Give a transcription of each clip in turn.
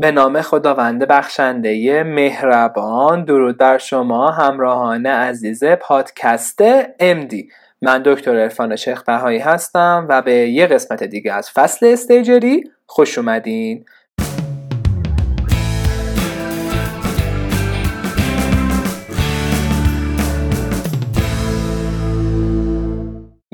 به نام خداوند بخشنده مهربان درود بر شما همراهان عزیز پادکست امدی من دکتر ارفان شیخ بهایی هستم و به یه قسمت دیگه از فصل استیجری خوش اومدین.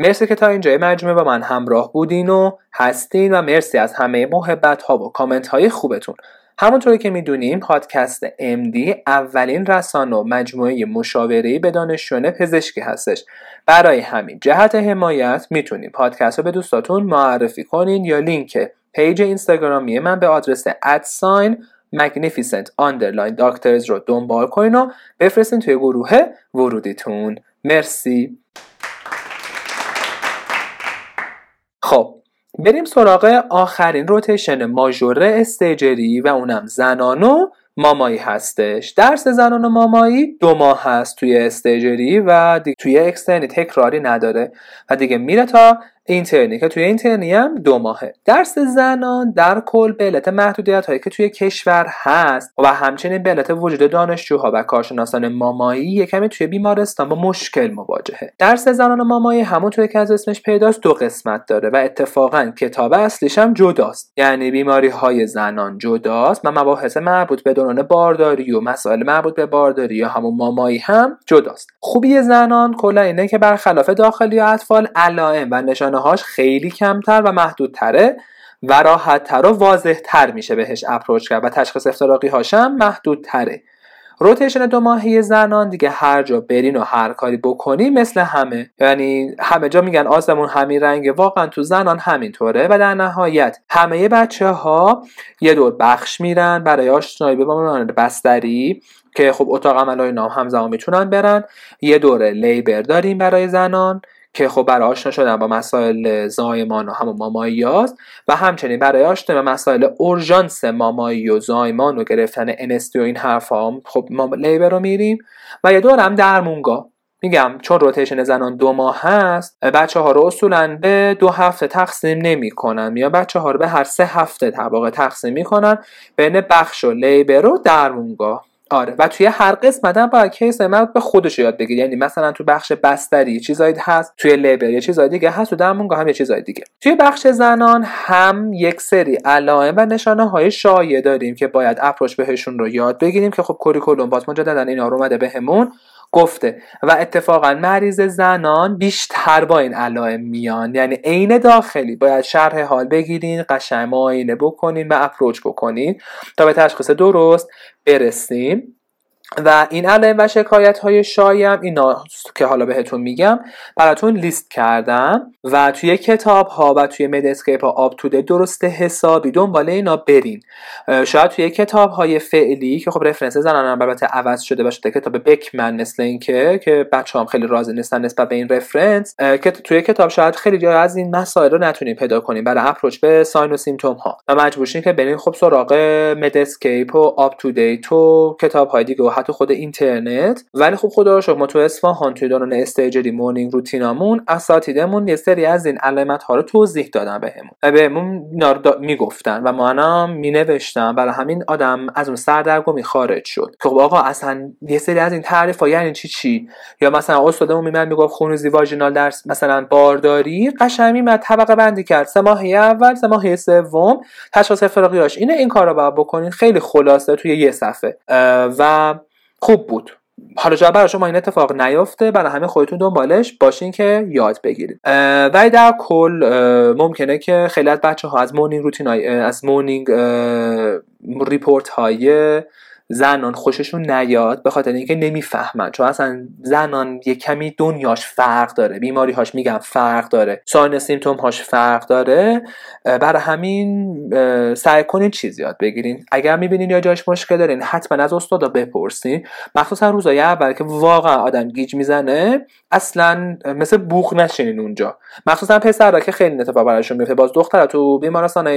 مرسی که تا اینجای مجموعه با من همراه بودین و هستین و مرسی از همه محبت ها و کامنت های خوبتون. همونطوری که می‌دونیم پادکست MD اولین رسانه و مجموعه مشاوره به دانشجویان پزشکی هستش. برای همین جهت حمایت می‌تونید پادکست رو به دوستاتون معرفی کنین یا لینک page اینستاگرامی من به آدرس at sign magnificent underline doctors رو دنبال کنین و بفرستین توی گروه ورودیتون. مرسی. خب بریم سراغ آخرین روتیشن ماژور استیجری و اونم زنان و مامایی هستش. درس زنان و مامایی دو ماه هست توی استیجری و دیگه توی اکسترنی تکراری نداره و دیگه میره تا اینترنی که توی اینترنی هم دو ماهه. درس زنان در کل به علت محدودیت هایی که توی کشور هست و همچنین به علت وجود دانشجوها و کارشناسان مامایی یکمی توی بیمارستان با مشکل مواجهه. درس زنان مامایی همونطور که از اسمش پیداست دو قسمت داره و اتفاقا کتاب اصلیش هم جداست. یعنی بیماری های زنان جداست و مباحث مربوط به دوران بارداری و مسائل مربوط به بارداری یا همون مامایی هم جداست. خوبی زنان کلا اینه که برخلاف داخلی و اطفال علائم و نشانه هاش خیلی کمتر و محدودتره و راحتتر و واضحتر میشه بهش اپروچ کرد و تشخیص افتراقی هاشم محدودتره. روتیشن دو ماهی زنان دیگه هر جا برین و هر کاری بکنی مثل همه. یعنی همه جا میگن آسمون همین رنگه. واقعا تو زنان همینطوره و در نهایت همه بچه ها یه دور بخش میرن برای آشنایی به بستری که خب اتاق عمل نام همزمان می‌تونن برن. یه دوره لیبر داریم برای زنان. که خب برای آشنا شدن با مسائل زایمان و همون مامایی هاست و همچنین برای آشنا با مسائل اورژانس مامایی و زایمان و گرفتن انستی و این حرف هم خب ما لیبر رو میریم و یه دور هم درمونگاه میگم چون روتیشن زنان دو ماه هست بچه ها رو اصولا به دو هفته تقسیم نمی کنن یا بچه ها رو به هر سه هفته طبقه تقسیم می‌کنن بین بخش و labor و درمونگاه آره. و توی هر قسمت هم باید case مربوط به خودش یاد بگیری. یعنی مثلا تو بخش بستری چیزایی هست توی labor یه چیزای دیگه هست تو درمونگاه هم یه چیزای دیگه. توی بخش زنان هم یک سری علائم و نشانه های شایع داریم که باید approach بهشون رو یاد بگیریم که خب curriculum باز مجددا اینا رو اومده بهمون. گفته. و اتفاقا مریض زنان بیشتر با این علائم میان. یعنی عین داخلی. باید شرح حال بگیرین قشنگ معاینه بکنین و approach بکنین تا به تشخیص درست برسیم. و این علائم و شکایت های شایم اینا که حالا بهتون میگم براتون لیست کردم و توی کتاب ها و توی مدسکیپ ها آب توده درست حسابی دنبال اینا برین. شاید توی کتاب های فعلی که خب رفرنس زنان البته عوض شده باشه کتاب بکمن مثل اینکه که بچه هم خیلی راضی نیستن نسبت به این رفرنس که توی کتاب شاید خیلی جای از این مسائل رو نتونیم پیدا کنیم برای اپروچ به ساین و سیمتوم ها و مجبورشین که برین خب سراغ Medscape و UpToDate و کتاب های دیگه حتی خود اینترنت. ولی خب خدا رو شکر ما تو اصفهان توی دوران استیجری morning routine امون اساتیدمون یه سری از این علامت ها رو توضیح دادن بهمون. به بهمون می‌گفتن و ما هم مینوشتم برای همین آدم از اون سردرگمی خارج شد. خب آقا اصلا یه سری از این تعریف ها یعنی چی چی؟ یا مثلا استادمون میمد می‌گفت خونریزی vaginal درس مثلا بارداری قشنگ میمد طبقه بندی کرد. سه ماه اول سه ماه سوم تشخیص افتراقیاش اینه این کارو باید بکنین. خیلی خلاصه توی یه صفحه. و خوب بود. حالا جا برای شما این اتفاق نیفته برای همه خودتون دنبالش باشین که یاد بگیرید. و در کل ممکنه که خیلی از بچه ها از morning routine های از morning report های زنان خوششون نیاد به خاطر اینکه نمی‌فهمن. چون اصلا زنان یه کمی دنیاش فرق داره بیماری هاش میگم فرق داره sign symptom هاش فرق داره. برای همین سعی کنین چیز یاد بگیرین. اگر می‌بینین یا جاش مشکل دارین حتما از استادا بپرسین. مخصوصا روزای اول که واقعا آدم گیج می‌زنه اصلا مثل بوخ نشینین اونجا. مخصوصا پسرا که خیلی اتفاق براشون میفته باز دخترا تو بیمارستان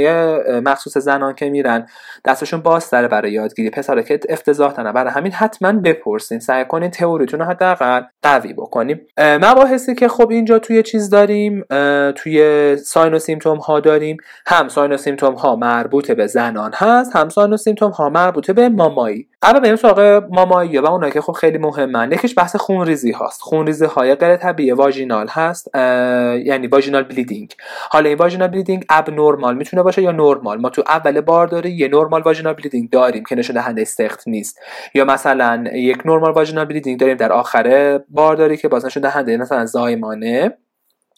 مخصوص زنان که میرن دستشون باز برای یادگیری. پسرا که افتضاح تنه برای همین حتما بپرسین. سعی کنین تئوریتون رو حداقل قوی بکنیم. مباحثی که خب اینجا توی چیز داریم توی sign و symptom ها داریم. هم sign و symptom ها مربوط به زنان هست هم sign و symptom ها مربوط به مامایی. اما بریم سراغ مامایی و اونایی که خب خیلی مهمن یکیش بحث خونریزی هاست. خونریزی های غیر طبیعی vaginal هست یعنی vaginal bleeding. حالا این vaginal bleeding abnormal می‌تونه باشه یا نورمال؟ ما تو اول بارداری یه normal vaginal bleeding داریم که نشون دهنده سقط نیست. یا مثلا یک normal vaginal bleeding داریم در آخر بارداری که باز نشون دهنده مثلا زایمانه.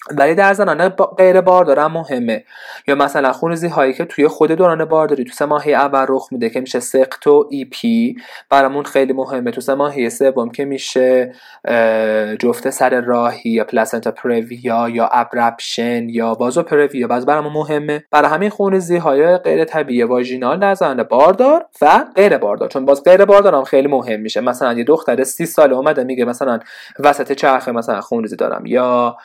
ولی در زنانه غیر باردار مهمه. یا مثلا خونریزی هایی که توی خود دوران بارداری تو سه اول رخ میده که میشه سقط و EP برامون خیلی مهمه. تو سه ماهی سوم که میشه جفت سر راهی یا placenta previa یا abruption یا vasa previa باز برامون مهمه. برای همین خونریزی های غیر طبیعی vaginal در زنانه باردار و غیر باردار چون باز غیر باردار هم خیلی مهم میشه. مثلا یه دختر سی ساله اومده میگه مثلا وسط چرخه مثلا خونریزی دارم. یا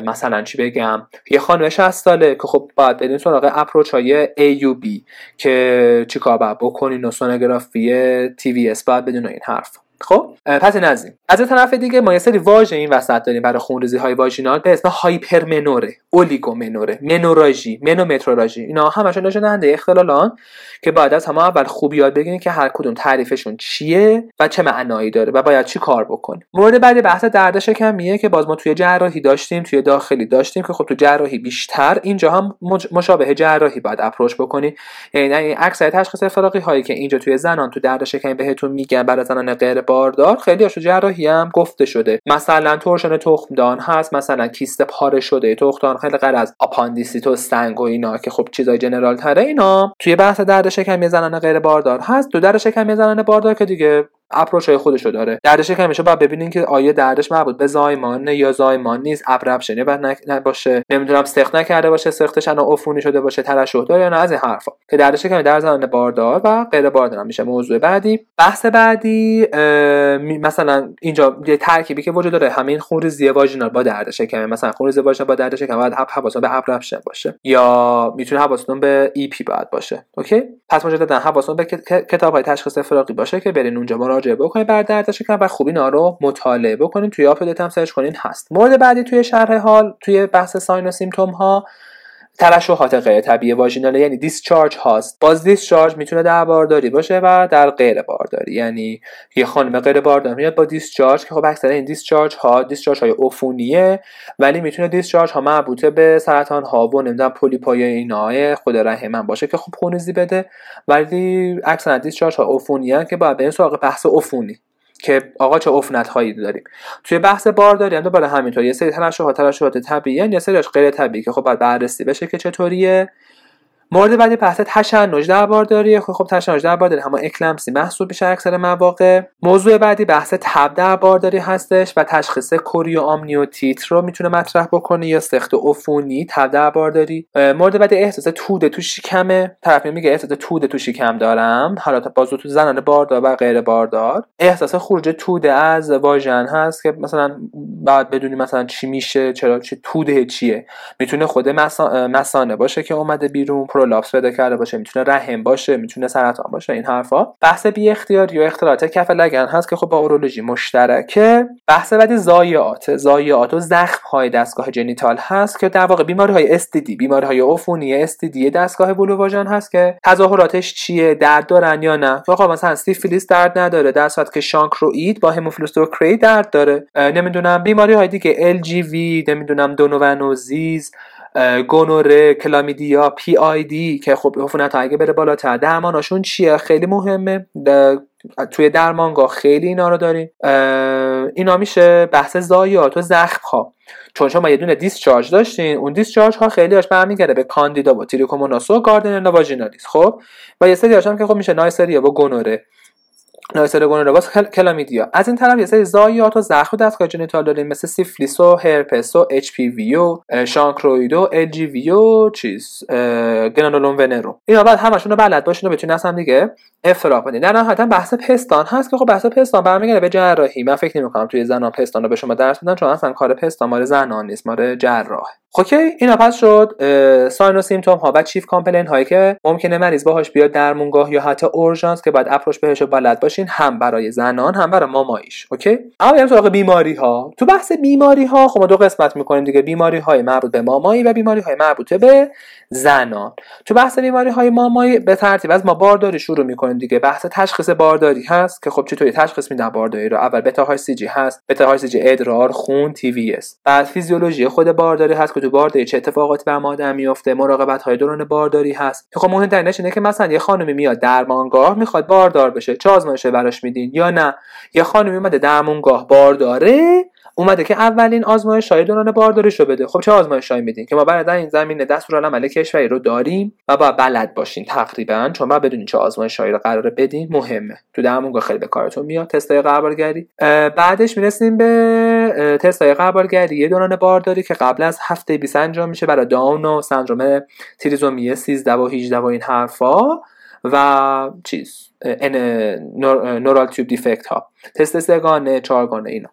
مثلا چی بگم یه خانم 60 ساله که خب باید بدین سراغ اپروچ های AUB که چیکار باید بکنین و سونوگرافی اس باید بدون این حرف خب پس این از از طرف دیگه ما یه سری واژه این وسط داریم برای خونریزی های واژینال به اسم هایپرمنوره اولیگومنوره منوراژی منومتروراژی اینا همشون نشون دهنده اختلالان که بعد از همه اول خوب یاد بگیریم که هر کدوم تعریفشون چیه و چه معنایی داره و باید چی کار بکنیم مورد بعدی بحث درد شکمیه که باز ما توی جراحی داشتیم توی داخلی داشتیم که خب تو جراحی بیشتر اینجا هم مشابه جراحی باید approach بکنی. یعنی اکثر تشخیص افتراقی هایی که اینجا توی زنان تو درد شکمی بهتون میگن برای زنان غیر باردار خیلی هاشو جراحی هم گفته شده. مثلا torsion تخمدان هست مثلا کیست پاره شده. تخمدان خیلی غیر از آپاندیسیت و سنگ و اینا که خب چیزای general تره اینا. توی بحث درد شکمی زنان غیر باردار هست. تو درد شکمی زنان باردار که دیگه approach های خودشو داره. دردش که همیشه باید ببینین که آیا دردش مربوط به زایمان یا زایمان نیست abruption ی بعد نباشه. نمی‌دونم سقط نکرده باشه سقطش اینا عفونی شده باشه ترشح داره یا نه از این حرفا. که دردش که در زنان باردار و غیر باردار میشه. موضوع بعدی. بحث بعدی مثلا اینجا یه ترکیبی که وجود داره. همین خونریزی vaginal با درد شکم مثلا خونریزی vaginal با درد شکم باید حواستون به abruption باشه. یا می‌تونه حواستون به EP باید باشه. OK؟ پس مجددا حواستون به کتاب های تشخیص افتراقی باشه که برین اونجا مراجعه بکنید بر درد شکم و خوب اینا رو مطالعه بکنید توی UpToDate هم search کنین هست. مورد بعدی توی شرح حال توی بحث sign و symptom ها ترشحات غیر طبیعی vaginal یعنی discharge هاست. باز discharge می‌تونه در بارداری باشه و در غیر بارداری. یعنی یه خانم غیر باردار میاد با discharge که خب اکثر این discharge ها discharge های عفونیه ولی می‌تونه discharge ها مربوطه به سرطان ها و نمی‌دونم پولیپای اینا. خود رحم باشه که خب خونریزی بده. ولی اکثر discharge ها عفونی که باید به سراغ بحث عفونی. که آقا چه عفونت هایی داریم. توی بحث بارداری هم دوباره همینطور. یه سری ترشحات ترشحات طبیعی یه سریش غیر طبیعی که خب باید بررسی بشه که چطوریه. مورد بعدی بحث تشنج در بارداری خب تشنج در بارداری همه اکلامپسی محسوب میشه اکثر مواقع. موضوع بعدی بحث تب در بارداری هستش و تشخیص کوریوآمنیونیت رو می‌تونه مطرح بکنه یا سقط عفونی تب در بارداری مورد بعدی احساس توده تو شکمه. طرف میگه احساس توده تو شکم دارم. حالا باز تو زنان باردار و غیر باردار. احساس خروج توده از واژن هست که مثلا باید بدونی مثلا چی میشه چرا چه توده چیه. می‌تونه خود مسانه باشه که اومده بیرون. prolapse پیدا کرده باشه می‌تونه رحم باشه می‌تونه سرطان باشه این حرفا. بحث بی اختیاری یا اختلالات کف لگن هست که خب با اورولوژی مشترکه. بحث بعدی ضایعات ضایعات و زخم های دستگاه genital هست که در واقع بیماری های STD بیماری های عفونی STD دستگاه بلوواژن هست که تظاهراتش چیه درد دارن یا نه. آقا مثلا سیفیلیس درد نداره در صورتی که شانکروئید با هموفیلوس کری درد داره. نمی‌دونم بیماری های دیگه LGV نمی‌دونم donovanosis گونوره کلامیدیا PID که خب عفونت اگه بره بالاتر. درماناشون چیه؟ خیلی مهمه. توی درمانگاه خیلی اینا رو داریم. اینا میشه بحث ضایعات و زخم ها چون شما یه دونه discharge داشتین اون discharge ها خیلی هاش برمیگرده به کاندیدا و تریکوموناس و گاردنرلا واژینالیس خب؟ و یه سری هم که خب میشه نایسریا و گونوره. نایسریا گونوره است کلامیدیا. از این طرف یه سری ضایعات و زخم دستگاه genital داریم مثل سیفیلیس و هرپس و HPV و شانکروئید و LGV و چیز گرانولوم ونرو. اینا بعد همشون رو بلد باشین و بتونین اصلا دیگه افتراق بدین. در نهایتا بحث پستان هست که خب بحث پستان برمیگرده به جراحی. من فکر نمی‌کنم توی زنان پستان رو به شما درس بدن چون اصلا کار پستان مال زنان نیست مال جراحه. OK اینا پس شد sign و symptom ها و chief complaint هایی که ممکنه مریض باهاش بیاد درمونگاه یا حتی اورژانس که باید approach بهش بلد باشین هم برای زنان هم برای ماماییش OK؟ اما بریم سراغ بیماری ها. تو بحث بیماری ها خب ما دو قسمت می‌کنیم دیگه بیماری های مربوط به مامایی و بیماری های مربوطه به زنان. تو بحث بیماری های مامایی به ترتیب از ما بارداری شروع می‌کنیم دیگه. بحث تشخیص بارداری هست که خب چطوری تشخیص میدن بارداری رو؟ اول بتا های سی جی هست بتا های سی جی ادرار خون TVS. بعد فیزیولوژی خود بارداری هست تو بارداری چه اتفاقاتی برا مادر میفته مراقبت های دوران بارداری هست. خب مهمترینش اینه که مثلا یه خانمی میاد درمانگاه می‌خواد باردار بشه چه آزمایشه براش میدین یا نه. یه خانمی اومده درمانگاه بارداره اومده که اولین آزمایش های دوران بارداریش رو بده. خب چه آزمایش میدین؟ که ما بعد این زمینه دستورالعمل کشوری رو داریم و باید بلد باشین تقریبا. چون ما بدونین چه آزمایش رو قراره بدین مهمه. تو درمونگاه خیلی به کارتون میاد تستای غربالگری بعدش می‌رسیم به تستای قربالگری دوران بارداری که قبل از هفته 20 انجام میشه برای داون و سندروم تریزومی 13 و 18 و این حرفا و چیز نورال تیوب دیفکت ها. تست سگانه چهارگانه اینا.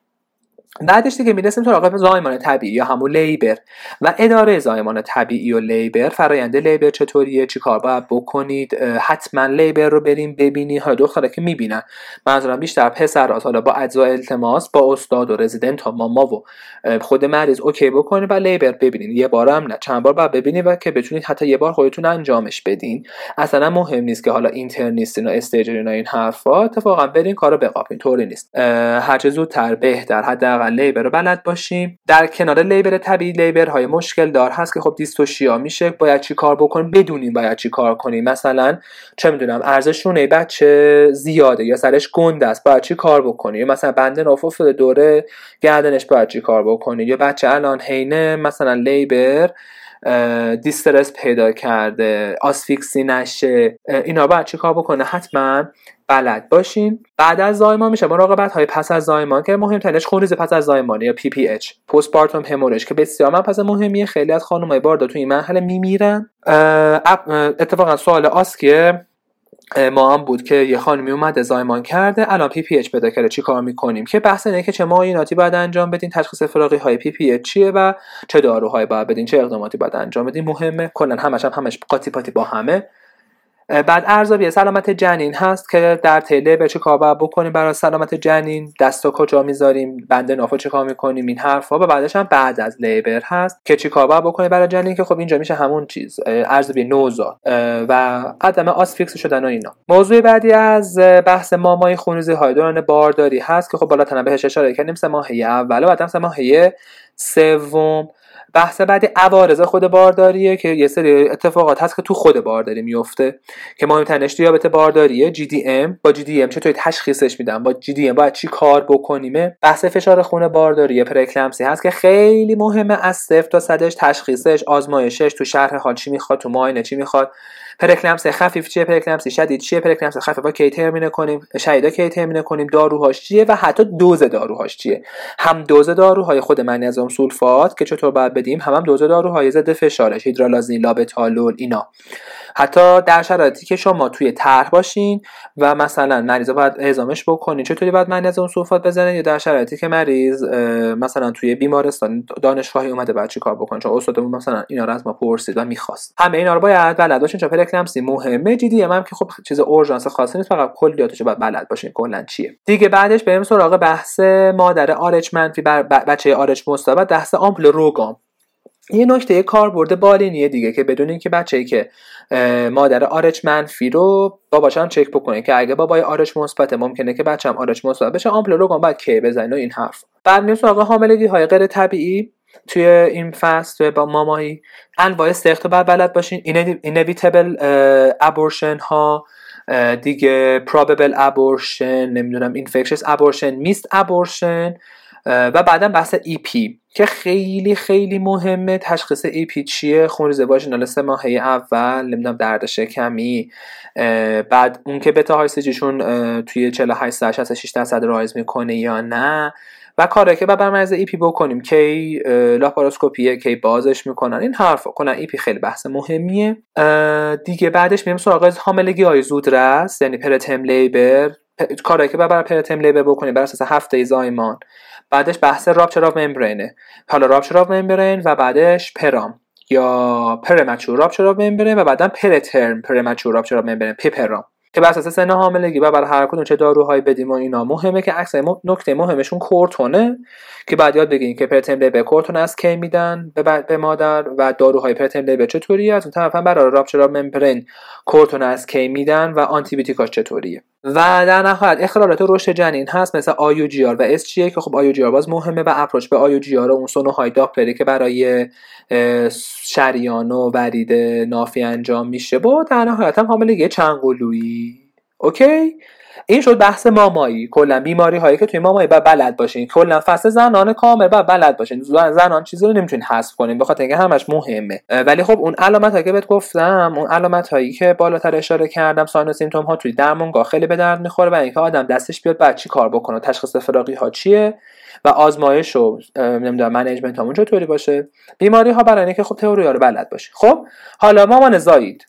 بعدش دیگه می‌رسیم سراغ زایمان طبیعی یا همون لیبر. و اداره زایمان طبیعی و لیبر فرایند لیبر چطوریه؟ چیکار باید بکنید؟ حتما لیبر رو بریم ببینی ها دختره که می‌بینن. منظورم بیشتر پسرات حالا با اجزا التماس با استاد و رزیدنت ها ماما و خود مریض. اوکی بکنید و لیبر ببینید. یه بار هم نه. چند بار باید ببینید و که بتونید حتی یه بار خودتون انجامش بدین. اصلا مهم نیست که حالا اینترنیستین و استیجرین و این حرفا. اتفاقا برین کارو بقاپین. طوری نیست. هرچه زودتر بهتر. حداقل لیبر رو بلد باشیم. در کنار لیبر طبیعی لیبر های مشکل دار هست که خب دیستوشیا میشه. باید چی کار بکنیم؟ بدونیم باید چی کار کنیم. مثلا چه می‌دونم عرض شونه بچه زیاده یا سرش گنده است باید چی کار بکنیم؟ مثلا بند ناف افتاده دور گردنش باید چی کار بکنیم یا بچه الان حینه مثلا labor distress پیدا کرده آسفیکسی نشه. اینا باید چی کار بکنه؟ حتما بلد باشین. بعد از زایمان میشه. مراقبت های پس از زایمان که مهمترینش خونریزی پس از زایمان یا PPH postpartum hemorrhage که بسیار مبحث مهمیه. خیلی از خانمای باردار تو این مرحله میمیرن. اتفاقا سوال OSCE یه. ما هم بود که یه خانمی اومده زایمان کرده الان PPH پیدا کرده. چی کار می‌کنیم؟ که بحث اینه که چه معایناتی باید انجام بدین تشخیص افتراقی های PPH چیه و چه داروهایی باید بدین چه اقداماتی باید انجام بدین. مهمه. کلا همش هم همش قاطی پاتی با همه. بعد ارزیابی سلامت جنین هست که در طول labor چه کار بکنیم؟ برای سلامت جنین دستا کجا می‌ذاریم؟ بند نافو چه کار می‌کنیم؟ این حرفا. و بعدش هم بعد از labor هست که چی کار بکنیم برای جنین که خب اینجا میشه همون چیز ارزیابی نوزاد. و عدم آسفیکس شدن و اینا. موضوع بعدی از بحث مامای خونریزی های دوران بارداری هست که خب بالاتر بهش اشاره کردیم سه ماهه اول و بعد سه ماهه سوم. بحث بعدی عوارض خود بارداریه که یه سری اتفاقات هست که تو خود بارداری میفته. که مهمترینش دیابت بارداریه GDM با GDM چطوری تشخیصش میدن با GDM باید چی کار بکنیم بحث فشار خون بارداری پرکلمسی هست که خیلی مهمه از صفر تا صدش تشخیصش آزمایشش تو شرح حال چی می‌خواد تو معاینه چی می‌خواد. پره‌اکلامپسی خفیف چیه؟ پره‌اکلامپسی شدید چیه؟ پره‌اکلامپسی خفیف. باید کی terminate کنیم؟ شدیدا کی terminate کنیم؟ داروهاش چیه؟ و حتی دوز داروهاش چیه؟ هم دوز داروهای خود منیزیم سولفات که چطور باید بدیم هم هم دوز داروهای ضد فشارش هیدرالازین لابتالول اینا. حتی در شرایطی که شما توی طرح باشین و مثلا مریض باید اعزامش بکنین چطوری باید منیزیم سولفات بزنین؟ یا در شرایطی که مریض مثلا توی بیمارستان دانشگاهی اومده بعد چیکار بکنه؟ چون استادمون مثلا اینا رو از ما پرسید و می‌خواست. همه اینا رو باید بلد باشین چون پره‌اکلامپسی مهمه. جدی هم که خب چیز اورژانس خاصی نیست فقط کلیاتش باید بلد باشین کلا چیه. دیگه بعدش بریم سراغ بحث مادر آرچ منفی بر بچه آرچ مثبت بحث آمپول روگام یه نکته کاربرد بالینیه دیگه که بدون اینکه بچه‌ای که مادر RH منفی رو باباش هم چک بکنه که اگه بابای RH مثبت ممکنه که بچه‌م RH مثبت بشه آمپول روگام باید کی بزنه این حرف. بعد میریم سراغ حاملگی های غیر طبیعی. توی این فصل با مامایی. انواع سقط باید بلد باشین. inevitable abortion ها دیگه probable abortion نمی‌دونم infectious abortion missed abortion و بعدا بحث EP که خیلی خیلی مهمه. تشخیص EP چیه؟ خونریزی واژینال سه ماهه اول نمی‌دونم درد شکمی. بعد اون که بتا HCGشون توی 48 تا 66 درصد rise می‌کنه یا نه. و کاری که برای مریض EP بکنیم. کی لاپاراسکوپیه کی بازش می‌کنن. این حرفا کنن. EP خیلی بحث مهمیه. دیگه بعدش میریم سراغ حاملگی های زودرس یعنی preterm labor. کاری که بر preterm labor بکنیم بر اساس هفته زایمان. بعدش بحث rupture of membrane ه. حالا rupture of membrane و بعدش PROM. یا premature rupture of membrane و بعدا preterm premature rupture of membrane. PPROM که بر اساس سن حاملگی و برای هر کدوم چه داروهایی بدیم و اینا مهمه که عکس نکته مهمشون کورتونه که بعد یاد بگیریم که preterm به کورتون از کی میدن به, به مادر و داروهای preterm به چطوری از اون طرف هم برای rupture membrane کورتون از کی میدن و آنتی بیوتیکاش چطوریه؟ و در نهایت اختلالات رشد جنین هست مثل IUGR. و SGA که خب IUGR باز مهمه و approach به IUGR و اون سونوهای داپلری که برای شریان و ورید نافی انجام میشه. با در نهایت هم حاملگی چند قلویی okay؟ این شد بحث مامایی. کلا بیماری هایی که توی مامایی باید بلد باشین. کلا فصل زنان کامل باید بلد باشین. زنان چیزی رو نمی‌تونین حذف کنین. بخاطر اینکه همش مهمه. ولی خب اون علامت هایی که بهت گفتم اون علامت هایی که بالاتر اشاره کردم sign symptom ها توی درمانگاه خیلی به درد می‌خوره و اینکه آدم دستش بیاد بعد چی کار بکنه تشخیص افتراقی ها چیه و آزمایش و نمی‌دونم management همون چطوری باشه. بیماری ها برای اینکه خب تئوری رو بلد باشی خب حالا مامان زایید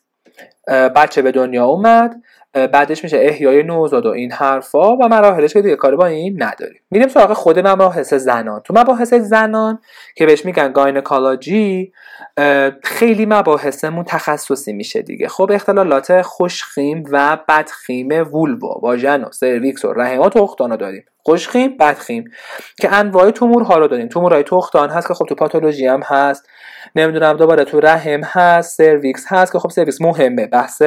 بچه به دنیا اومد. بعدش میشه احیای نوزاد و این حرفا و مراحلش که دیگه کاری با این نداریم. میریم سراغ خود مباحث زنان. تو مباحث زنان که بهش میگن gynecology خیلی مباحثمون تخصصی میشه دیگه. خب اختلالات خوش‌خیم و بدخیم وولوا واژن و سرویکس و رحم و تخمدان داریم. خوش‌خیم بدخیم. که انواع تومورها رو داریم. تومورهای تخمدان هست که خب تو پاتولوژی هم هست. نمی‌دونم دوباره تو رحم هست سرویکس هست که خب سرویکس مهمه بحث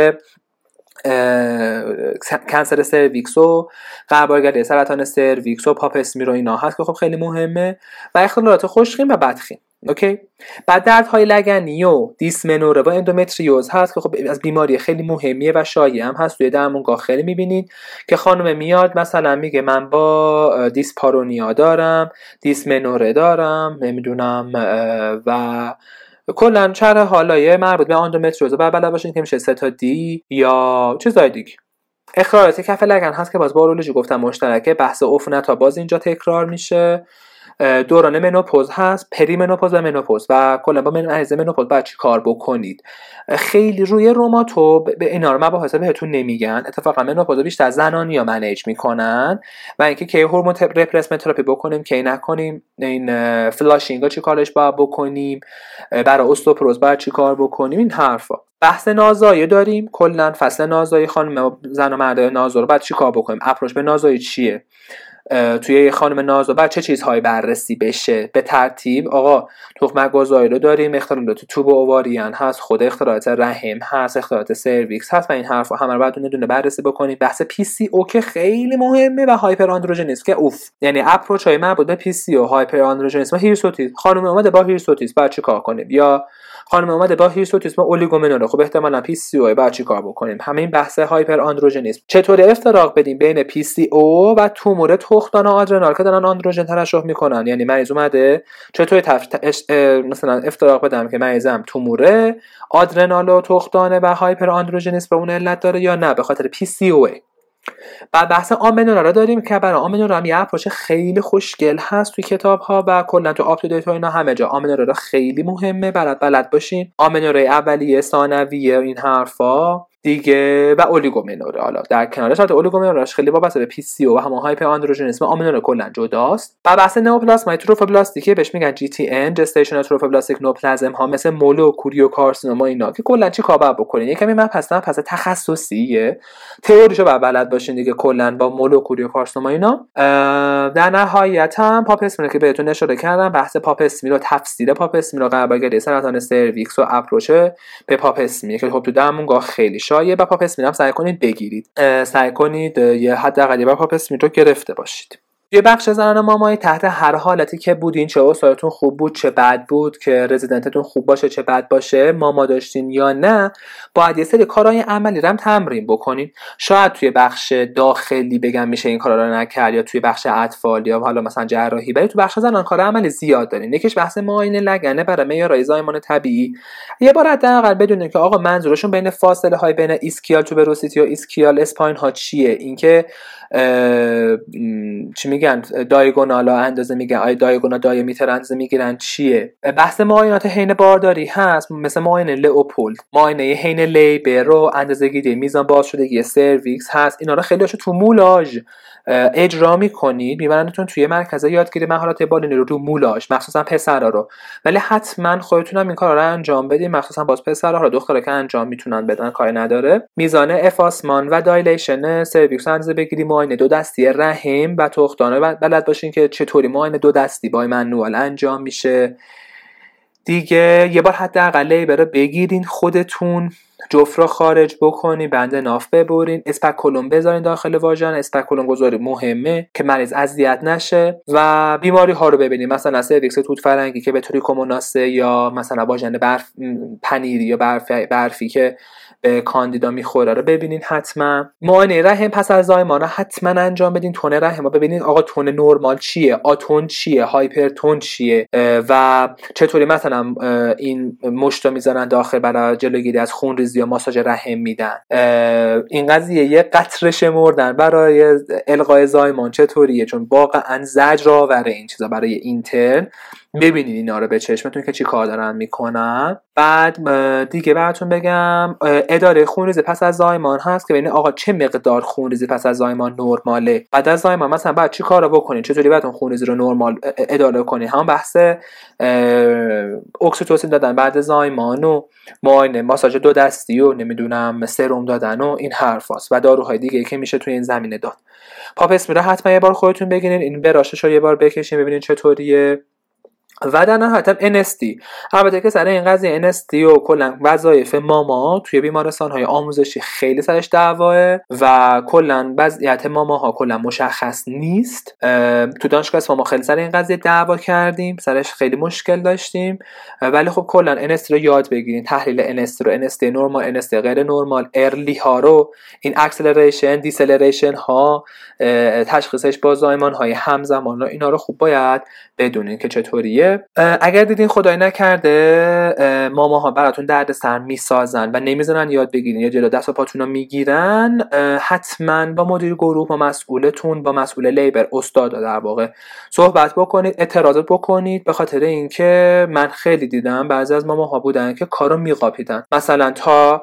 cancer سرویکس و غربالگری سرطان سرویکس و پاپ اسمیر و اینا هست که خب خیلی مهمه و اختلالات خوش‌خیم و بدخیم okay؟ بعد دردهای لگنی و دیسمنوره و اندومتریوز هست که خب از بیماری خیلی مهمیه و شایع هم هست توی درمونگاه خیلی می‌بینید. که خانم میاد مثلا میگه من با دیسپارونیا دارم دیسمنوره دارم نمی‌دونم و کلا چهره حالایه مربوط به اندومتریوز بر بلد باشین که میشه ستا دی یا چیزای دیگه. اخراجات کف لگن هست که باز بارولوژی گفتم مشترکه بحث عفونت ها باز اینجا تکرار میشه. دوران منوپوز هست پری منوپوز و منوپوز و کلا با من منوپوز باید چی کار بکنید؟ خیلی روی روماتو به اینا رو مباحث بهتون نمیگن. اتفاقا منوپوز بیشتر زنان یا منیج می‌کنن و اینکه کی هورمون رپرسمنت تراپی بکنیم کی نکنیم این فلاشینگ چی کارش باید بکنیم برای استوپروز باید چی کار بکنیم این حرفا. بحث نازایی داریم کلا فصل نازایی خانم زن و مرد نازا بعد چی کار بکنیم؟ اپروچ به نازایی چیه؟ توی خانم ناز و چه چیزهایی بررسی بشه؟ به ترتیب آقا تخمک گذاری رو داریم اختلالات tube و ovarian هست خود اختلالات رحم هست اختلالات سرویکس هست و این حرف همه رو باید دونه بررسی بکنیم. بحث PCO که خیلی مهمه و hyperandrogenism که اوف. یعنی approach های مربوط به PCO hyperandrogenism و هیرسوتیسم خانم اومده با هیرسوتیسم بعد چی کار کنیم؟ یا خانم اومده با هیرسوتیسم اولیگومنوره. خب احتمالاً PCO بعد چی کار بکنیم؟ همین بحث hyperandrogenism. چطور افتراق بدیم بین PCO و تومور تخمدان آدرنال که دارن آندروژن ترشح می‌کنن؟ یعنی مریض اومده. چطور تف... مثلا افتراق بدم که مریضم توموره آدرنال و تختانه و هایپر آندروژنیسم به اون علت داره یا نه؟ به خاطر پی سی او بعد بحث آمنورا رو داریم که برای آمنورا هم یه خیلی خوشگل هست توی کتاب ها و کلا تو آپ تو اینا همه جا. آمنورا خیلی مهمه بلد بلد باشین. آمنورا اولیه ثانویه این حرفا. دیگه و اولیگومنوره. حالا در کنارش البته اولیگومنورش خیلی وابسته به پی سی او و همون هایپر آندروژنیسم آمنوره کلا جداست. و بحث نئوپلاسمای تروفوبلاستیکی بهش میگن جی تی ان جستیشن تروفوبلاستیک نوپلازم ها مثل مولو کوریو کارسینوما اینا که کلا چی کار بکنین؟ یکمی من پس پس تخصصیه. تئوریشو بعد بلد باشین دیگه کلا با مول و کوریو کارسینوما اینا. در نهایت هم پاپ اسمیر که بهتون اشاره کردم بحث پاپ اسمیر و تفسیر پاپ اسمیر و غربالگری سرطان سرویکس و approach به پاپ اسمیر که خب تو درمونگاه خیلی و پاپ اسمیر هم سعی کنید بگیرید. سعی کنید یه حداقلی بر پاپ اسمیر رو گرفته باشید. یه بخش زنان مامایی تحت هر حالتی که بودین چه اساتیدتون خوب بود چه بد بود که رزیدنتتون خوب باشه چه بد باشه ماما داشتین یا نه باید یه سری کارهای عملی رم تمرین بکنین. شاید توی بخش داخلی بگم میشه این کارا رو نکرد یا توی بخش اطفال یا حالا مثلا جراحی ولی تو بخش زنان کار عملی زیاد دارین. یکیش بحث معاینه لگنه برای معیارهای زایمان طبیعی. یه بار حداقل بدونین که آقا منظورشون بین فاصله های بین ischial tuberosity و ischial spine ها چیه؟ اینکه چی میگن؟ diagonal اندازه میگن. آیا diagonal diameter اندازه می‌گیرن؟ چیه؟ بحث معاینات حین بارداری هست. مثل معاینه لئوپولد. معاینه حین labor رو اندازه گیری میزان باز شدگی cervix هست. اینا رو خیلی تو مولاژ اجرا می‌کنید میبرنتون توی مرکز یادگیری مهارت بالینی رو رو مولاژ مخصوصا پسرها رو. ولی حتما خودتونم این کار رو انجام بدید مخصوصا باز پسرها رو دخترها که انجام می‌تونن بدن کاری نداره. میزان effacement و dilation cervix اندازه بگیری معاینه دو دستی رحم و تخمدان بلد باشین که چطوری معاینه دو دستی bimanual انجام میشه. دیگه یه بار حداقل بچه بگیرین خودتون جفت را خارج بکنی بنده ناف ببرین. speculum بذارین داخل واژن speculum گذاری مهمه که مریض اذیت نشه و بیماری ها رو ببینیم. مثلا cervix توت فرنگی که برای trichomonas ه یا مثلا واژن برف پنیری یا برفی, برفی که به کاندیدا می‌خوره رو ببینین حتما. معاینه رحم پس از زایمان حتما انجام بدین. تون رحم ببینین آقا تون نرمال چیه؟ آتون چیه؟ هایپرتون چیه؟ و چطوری مثلا این مشتا می‌ذارن داخل برای جلوگیری از خون ریزی یا ماساژ رحم میدن. این قضیه یه قطره شمردن برای القای زایمان چطوریه؟ چون واقعا زجر آوره این چیزا برای اینترن. ببینید اینا رو به چشمتون که چی کار دارن می‌کنن. بعد دیگه براتون بگم اداره خونریزی پس از زایمان هست که ببینید آقا چه مقدار خونریزی پس از زایمان نرماله؟ بعد از زایمان مثلا بعد چی کار رو بکنید چطوری بعد اون خونریزی رو نرمال اداره کنید هم بحث اکسیتوسین دادن بعد زایمان و معاینه ماساژ دو دستی و نمی‌دونم سرم دادن و این حرفاست و داروهای دیگه که میشه توی این زمینه داد. پاپ میره حتما یه بار خودتون بگیرین این براشش رو یه بار بکشین ببینین چطوریه. و در نهایت NST البته که سر این قضیه NST و کلا وظایف ماما توی بیمارستان های آموزشی خیلی سرش دعواه و کلا وضعیت ماما ها کلا مشخص نیست. تو دانشگاه ما خیلی سر این قضیه دعوا کردیم سرش خیلی مشکل داشتیم. ولی خب کلا NST رو یاد بگیرین تحلیل NST رو NST نرمال NST غیر نرمال ارلی ها رو این acceleration deceleration ها تشخیصش با زایمان های همزمان رو اینا رو خوب باید بدونین که چطوریه. اگر دیدین خدای نکرده ماماها براتون درد سر می‌سازن و نمی‌ذارن یاد بگیرین یا جلو دست و پاتون رو می‌گیرن حتما با مدیر گروه با مسئولتون با مسئول labor استاد در واقع صحبت بکنید اعتراضات بکنید به خاطر اینکه من خیلی دیدم بعضی از ماماها بودن که کارو میقاپیدن. مثلا تا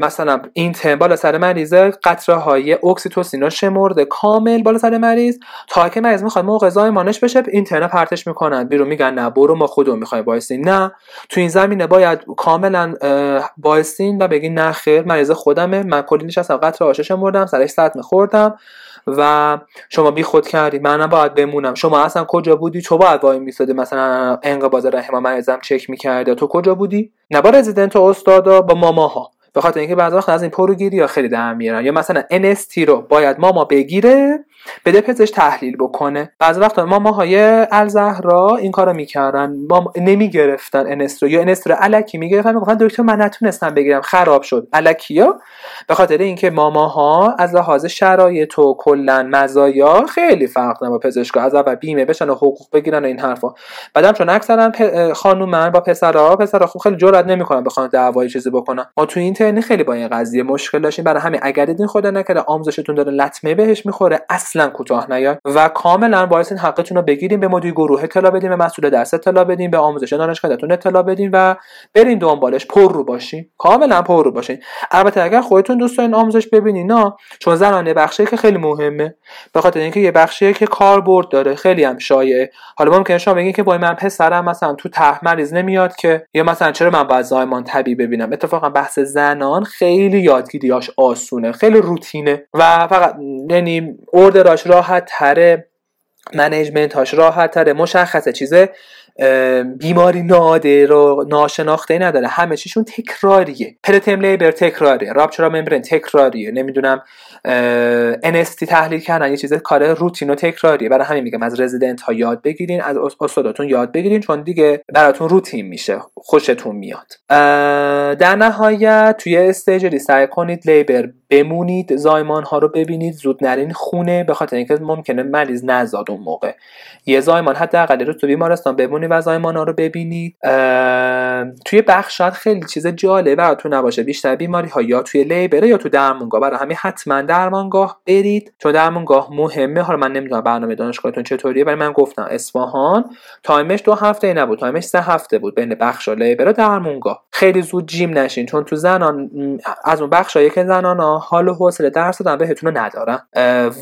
مثلا این تم بالا سر مریضه قطره های اکسیتوسین شمرده کامل بالا سر مریض تا که مریض می‌خواد موقع زایمانش بشه این نه پرتش می‌کنن بیرون میگن نه برو ما خودمون می‌خوایم بایستین نه تو این زمینه باید کاملا بایستین و بگین نه خیر مریض خودمه من کلی نشستم قطر آشش مردم سرش سطم خوردم و شما بی خود کردی. منم باید بمونم. شما اصلا کجا بودی؟ تو باید وای میسادی مثلا انقباض رحم مریضم چک می‌کرده تو کجا بودی؟ نه با رزیدنت و استادا با ماماها. به خاطر اینکه بعضی وقت از این پروگیری یا خیلی در میارن. یا مثلا NST رو باید ماما بگیره بده پزشک تحلیل بکنه. بعضی وقتا ماماهای الزهرا این کارو می‌کردن. ما نمی‌گرفتن انسترو یا انسترو الکی می‌گرفتن. می‌گفتن دکتر من نتونستم بگیرم. خراب شد. الکیا؟ به خاطر اینکه ماماها از لحاظ شرایط و کلا مزایا خیلی فرق با پزشکا. از اول بیمه بشن و حقوق بگیرن و این حرفا. بعدم چون اکثرا. خانومن با پسرها پسرها خوب خیلی جرئت نمی‌کنن بخوان دعوای چیزی بکنن. ما تو اینترنت خیلی با این قضیه مشکل داشتیم. برای همین اگر دیدین خدا نکرده آموزشتون داره لطمه بهش می‌خوره. کوتاه نیاد و کاملا باعث این حقتون رو بگیریم. به مدیر گروه اطلاع بدیم به مسئول درس اطلاع بدیم به آموزش دانشگاهتون اطلاع بدیم و برین دنبالش. پر رو باشین. کاملا پر رو باشین. البته اگر خودتون دوست دارین آموزش ببینین نه. چون زنانه بخشی که خیلی مهمه. به خاطر اینکه یه بخشیه که کاربرد داره. خیلی هم شایعه. حالا ممکنه شما بگین که با من پسرم مثلا تو ته مریض نمیاد که یا مثلا چرا من باید زایمان طبیعی ببینم؟ اتفاقا بحث زنان خیلی یادگیریاش آسونه. خیلی روتینه. و فقط یعنی اوردراش راحت تره. منیجمنت هاش راحت تره. مشخصه چیزه. بیماری نادر و ناشناخته نداره. همه چیشون تکراریه. پرتم لیبر تکراریه رابچرا ممبرین تکراریه. نمی‌دونم NST تحلیل کردن. یه چیز کار روتین و تکراریه. برای همین میگم از رزیدنت ها یاد بگیرین از استاداتون یاد بگیرین چون دیگه براتون روتین میشه. خوشتون میاد. در نهایت توی استیجری سعی کنید لیبر بمونید زایمان ها رو ببینید زود نرین خونه. به خاطر اینکه ممکنه مریض نزاد اون موقع. یه زایمان حداقل رو تو بیمارستان بمونید و زایمانا رو ببینید. توی بخشات خیلی چیز جالب براتون نباشه. بیشتر بیماری ها یا توی labor ه یا تو درمانگاه. برای همین حتما درمانگاه برید. چون درمانگاه مهمه. حالا من نمی‌دونم برنامه دانشگاهتون چطوریه ولی من گفتم اصفهان. time ش دو هفته ای نبود. time ش سه هفته بود بین بخش و labor و درمانگاه. خیلی زود جیم نشین. چون تو زنان از اون بخشایی که زنان ها حال و حوصله درس دادن بهتون ندارن.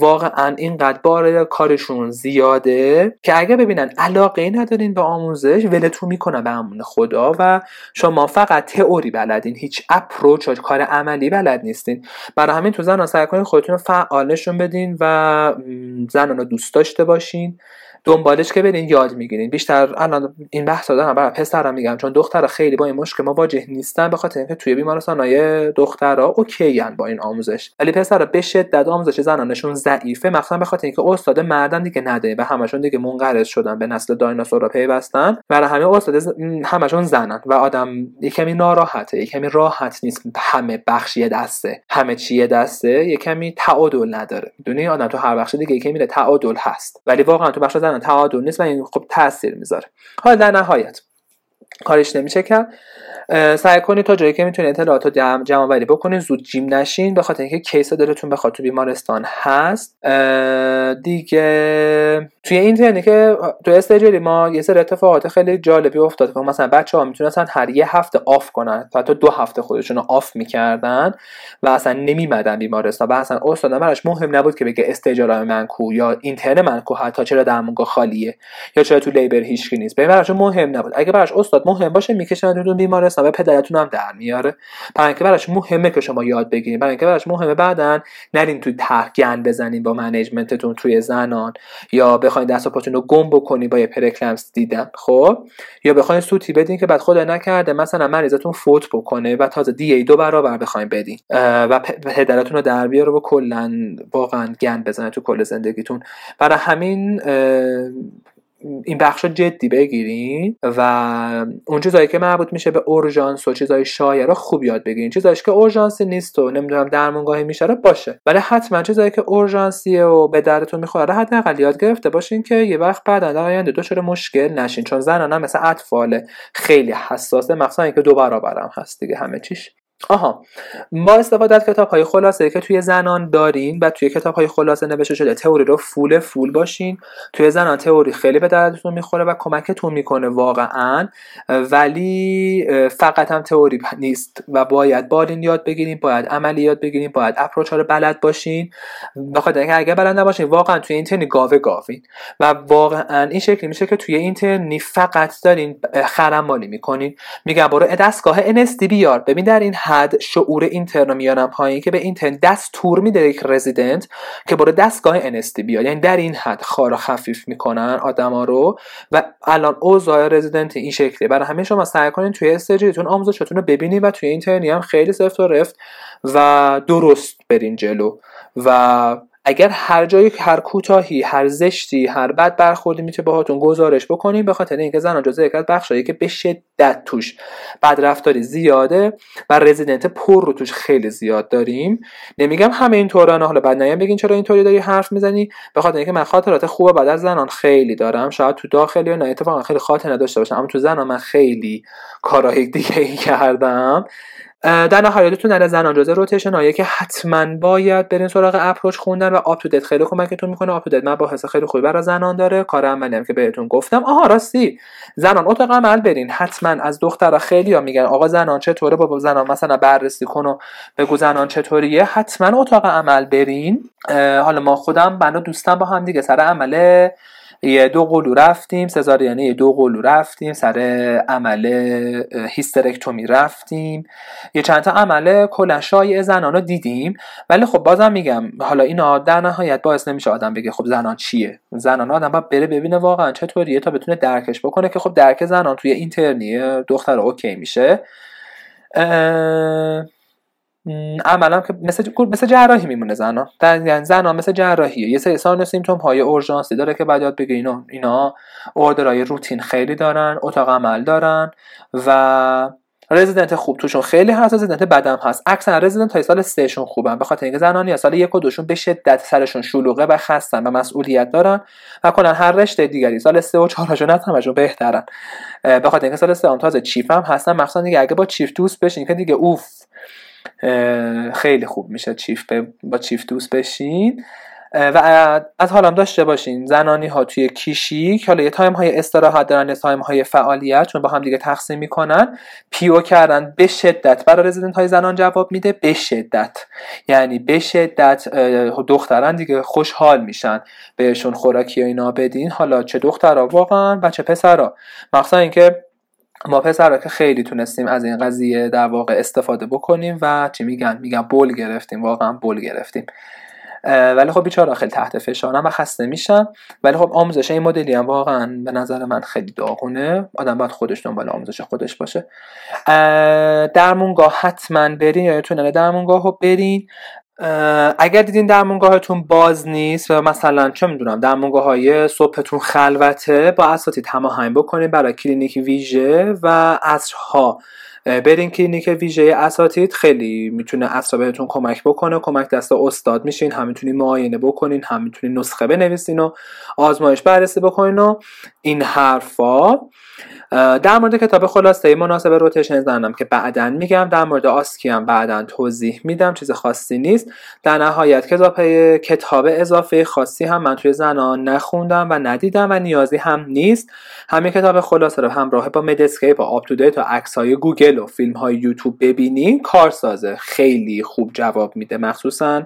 واقعا اینقدر بار کارشون زیاده که اگه ببینن علاقه ای ندارین به آموزش ولتون می‌کنن به امون خدا و شما فقط تئوری بلدین هیچ اپروچ کار عملی بلد نیستین. برای همین تو زنان سعی کنین خودتون رو فعال نشون بدین و زنان رو دوست داشته باشین. دنبالش که برین یاد می‌گیرین. بیشتر الان این بحث دارم برای پسرم میگم چون دختر خیلی با این مشکل مواجه نیستن به خاطر اینکه توی بیمارستان های دخترها اوکی با این آموزش. ولی پسر به شدت آموزش زنانشون ضعیفه مثلا به خاطر اینکه استاد مردن دیگه نداره و همشون دیگه منقرض شدن به نسل دایناسورا پیوستن. برای همه استاد همشون زنن و آدم یکمی ناراحته یکمی راحت نیست همه بخشی دسته همه چیه دسته یکمی تعادل نداره. می‌دونی؟ آدم تو هر بخش دیگه یکی میره تعادل هست. ولی واقعا تو بخش زنان تعادل نیست و این خب تاثیر می‌ذاره. حالا در نهایت کارش نمیشه کرد. سعی کنید تا جایی که می‌تونید اطلاعات رو جمع, جمع آوری بکنید زود جیم نشین به خاطر اینکه کیس دلتون بخواد تو بیمارستان هست. دیگه توی این که تو stager ی ما یه سر اتفاقات خیلی جالبی افتاد که مثلا بچه ها می‌تونستن هر یه هفته off کنن. تا دو هفته خودشون رو off می‌کردن و اصلا نمیمدن بیمارستان. و اصلا استاد براش مهم نبود که بگه stager های من کو یا اینترن من کو حتی چرا درمونگاه خالیه یا چرا تو labor هیچکی نیست. به براش مهم نبود. اگه براش استاد مهم باشه می‌کشن بیمارستان و پدرتون هم در میاره. برای اینکه براش مهمه که شما یاد بگیرید. برای اینکه براش مهمه بعدا نرین توی گند بزنین با management تون توی زنان. یا بخواید دست پاتون رو گم بکنی با یه preeclampsia دیدن. خب؟ یا بخواید سوتی بدین که بعد خدا نکرده مثلا مریضتون فوت بکنه و تازه دیه دو برابر بخواید بدین. و پدرتون رو در بیاره و کلا واقعا گند بزنه تو کل زندگیتون. برای همین این بخش جدی بگیرین و اون چیزایی که مربوط میشه به اورژانس و چیزای شایع خوب یاد بگیرین. چیزایی که اورژانسی نیست و نمی‌دونم درمانگاهی میشه باشه. ولی حتما چیزایی که اورژانسیه و به دردتون می‌خوره حداقل یاد گرفته باشین که یه وقت بعد در آینده دچار مشکل نشین. چون زنان مثل اطفال خیلی حساسه. مخصوصا اینکه دو برابرم هست دیگه. همه چیش. آها. ما استفاده از کتاب های خلاصه که توی زنان دارین و توی کتاب های خلاصه نوشته شده تئوری رو فول فول باشین. توی زنان تئوری خیلی به دردتون می‌خوره و کمکتون می‌کنه واقعا. ولی فقط هم تئوری نیست و باید بالین یاد بگیریم باید عملی یاد بگیریم باید اپروچ ها رو بلد باشین. بخاطر اینکه اگه بلد نباشین واقعا توی اینترنی گاوه گاوین و واقعا این شکلی میشه که توی اینترنی فقط دارین خرم مالی می‌کنین. میگم برو دستگاه NSD بیار. ببین در این حد شعور اینترنو میارم پایین که به اینترن دستور میده یک رزیدنت که برو دستگاه NST بیاد یعنی در این حد خارا خفیف می‌کنن آدما رو. و الان اوضاع رزیدنت این شکلی برای همه شما سعی کنین توی استجیتون آموزشتون رو ببینید و توی اینترنی هم خیلی سفت و رفت و درست برین جلو. و اگر هر جایی هر کوتاهی هر زشتی هر بد برخوردی می‌تونه باهاتون گزارش بکنیم به خاطر اینکه زنان جزء یک از بخشایی که به شدت توش بد رفتاری زیاده و رزیدنت پر رو توش خیلی زیاد داریم. نمیگم همه این طورانه حالا بعد نیم بگین چرا اینطوری داری حرف می‌زنی. به خاطر اینکه من خاطرات خوبه بعد از زنان خیلی دارم. شاید تو داخلی و نه اتفاقا خیلی خاطر نداشته باشم اما تو زنان من خیلی کارهای دیگه ای کردم. در نهایتتون در زنان جزء روتیشن هایی که حتما باید برین سراغ اپروچ خوندن و آپ تو خیلی کمکتون می‌کنه آپ تو مباحث خیلی خوبی برای زنان داره. کار عملی هم که بهتون گفتم. آها راستی. زنان اتاق عمل برین. حتما از دخترها خیلی ها میگن آقا زنان چطوره؟ بابا زنان مثلا بررسی کن و بگو زنان چطوریه. حتما اتاق عمل برین. حالا ما خودم بنا دوستم با هم دیگه سر عمل یه دو قلو رفتیم سزارینی یه دو قلو رفتیم سر عمل هیسترکتومی رفتیم. یه چند تا عمل کلا شایع زنان رو دیدیم. ولی خب بازم میگم حالا اینا در نهایت باعث نمیشه آدم بگه خب زنان چیه. زنان آدم باید بره ببینه واقعا چطوریه تا بتونه درکش بکنه که خب درک زنان توی اینترنی دختر اوکی میشه. عملا که مثل مثل جراحی میمونه زنا. یعنی زنا مثل جراحیه. یه سری سان سیمتوم های اورژانسی داره که بعد یاد بگه اینا اینا اوردرای روتین خیلی دارن اتاق عمل دارن و رزیدنت خوب توشون خیلی هست رزیدنت بدم هست. اکثرا رزیدنت های سال سهشون خوبن. به خاطر اینکه زنانی سال یک و دوشون به شدت سرشون شلوغه و خستن و مسئولیت دارن و کلا هر رشته دیگری. سال سه و چهارشون از همشون بهترن. به خاطر اینکه سال سه هم تازه چیف هم هستن. مخصوصا دیگه اگه با چیف دوست بشین که دیگه اوف. خیلی خوب میشه چیف با چیف دوست بشین. و از حالم داشته باشین. زنانی ها توی کیشی که حالا یه تایم های استراحت دارن یه تایم های فعالیت چون با هم دیگه تقسیم می‌کنن. پیو کردن به شدت. برای رزیدنت های زنان جواب میده به شدت. یعنی به شدت دختران دیگه خوشحال میشن. بهشون خوراکی و اینا بدین. حالا چه دخترها واقعا و چه پسرها مخصوصا اینکه ما پسرها که خیلی تونستیم از این قضیه در واقع استفاده بکنیم و چی میگن؟ میگن بول گرفتیم واقعا بول گرفتیم. ولی خب بیچاره خیلی تحت فشارم و خسته میشم. ولی خب آموزش این مدلی هم واقعا به نظر من خیلی داغونه. آدم باید خودش دنبال آموزش خودش باشه. درمونگاه حتما برین یا در درمونگاه رو برین. اگر دیدین درمونگاهتون باز نیست و مثلا چه می‌دونم درمونگاه های صبحتون خلوته با اساتید هماهنگ بکنید برای کلینیک ویژه و عصرها. برین کلینیک ویژه اساتید خیلی می‌تونه اصلا بهتون کمک بکنه کمک دست استاد میشین هم می‌تونین معاینه بکنین هم می‌تونین نسخه بنویسین و آزمایش بررسی بکنین و این حرفا. در مورد کتاب خلاصه مناسب rotation زنم که بعدا میگم در مورد OSCE هم بعدا توضیح میدم چیز خاصی نیست. در نهایت کتاب کتاب اضافه خاصی هم من توی زنان نخوندم و ندیدم و نیازی هم نیست. همین کتاب خلاصه رو همراه با مدسکیپ و UpToDate و عکس های گوگل و فیلم های یوتیوب ببینین کارسازه خیلی خوب جواب میده مخصوصا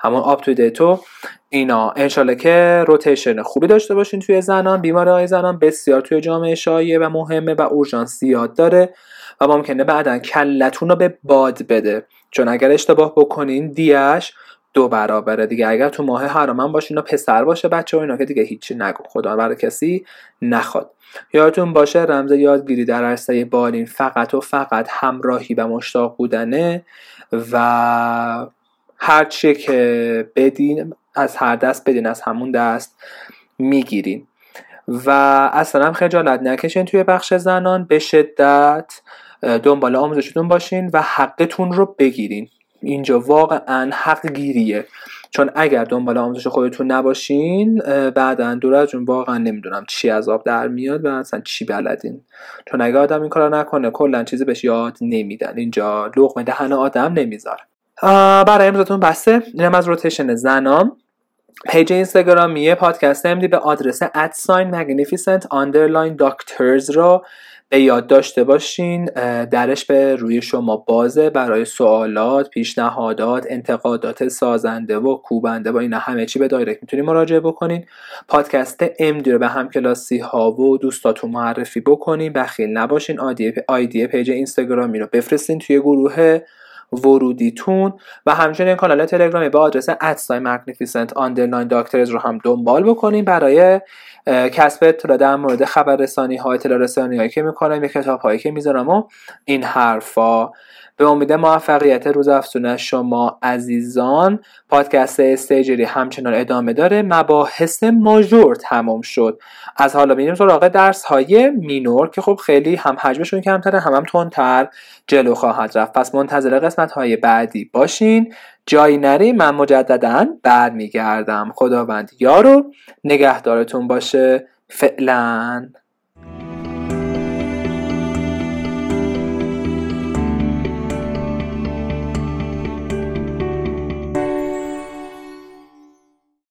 همون آپ تو دیتو اینا. انشالله که روتیشن خوبی داشته باشین توی زنان بیماری های زنان بسیار توی جامعه شایع و مهمه و اورژانس زیاد داره و ممکنه بعدا کلتون رو به باد بده. چون اگر اشتباه بکنین دیش دو برابره. دیگه اگر تو ماه حرامن باشین و پسر باشه بچه و اینا که دیگه هیچی نگو. خدا برای کسی نخواد. یادتون باشه رمز یادگیری در عرصه بالین فقط و فقط همراهی و مشتاق بودنه و هر چیه که بدین از هر دست بدین از همون دست می‌گیرین. و اصلا هم خجالت نکشین توی بخش زنان. به شدت دنبال آموزشتون باشین و حقتون رو بگیرین. اینجا واقعا حق گیریه چون اگر دنبال آموزش خودتون نباشین بعدا دور از جون واقعا نمی‌دونم چی از آب در میاد و اصلا چی بلدین. چون اگه آدم این کارا نکنه کلا چیزی بهش یاد نمیدن. اینجا لقمه دهن آدم نمی‌ذاره. برای امروزتون بسه. اینم از rotation زنام. page اینستاگرامی پادکست MD به آدرس at sign magnificent underline doctors رو به یاد داشته باشین درش به روی شما بازه. برای سوالات پیشنهادات انتقادات سازنده و کوبنده و اینا همه چی به direct می‌تونین مراجعه بکنین. پادکست MD رو به هم کلاسی ها و دوستاتون معرفی بکنین. بخیل نباشین. ID page اینستاگرامی رو بفرستین توی گروه. ورودیتون. و همچنین کانال تلگرامی با آدرس at sign magnificent underline doctors رو هم دنبال بکنیم برای کسب اطلاع در مورد خبررسانی ها اطلاع هایی که می‌کنم یا کتاب هایی که می‌ذارم و این حرفا. به امید موفقیت روز افزون شما عزیزان پادکست استیجری همچنان ادامه داره. مباحث ماژور تمام شد. از حالا بینیم سراغ درس های مینور که خب خیلی هم حجمشون کمتره هم هم تندتر جلو خواهد رفت. پس منتظر قسمت های بعدی باشین. جایی نری من مجددا بعد میگردم خداوند یارو نگهدارتون باشه. فعلا.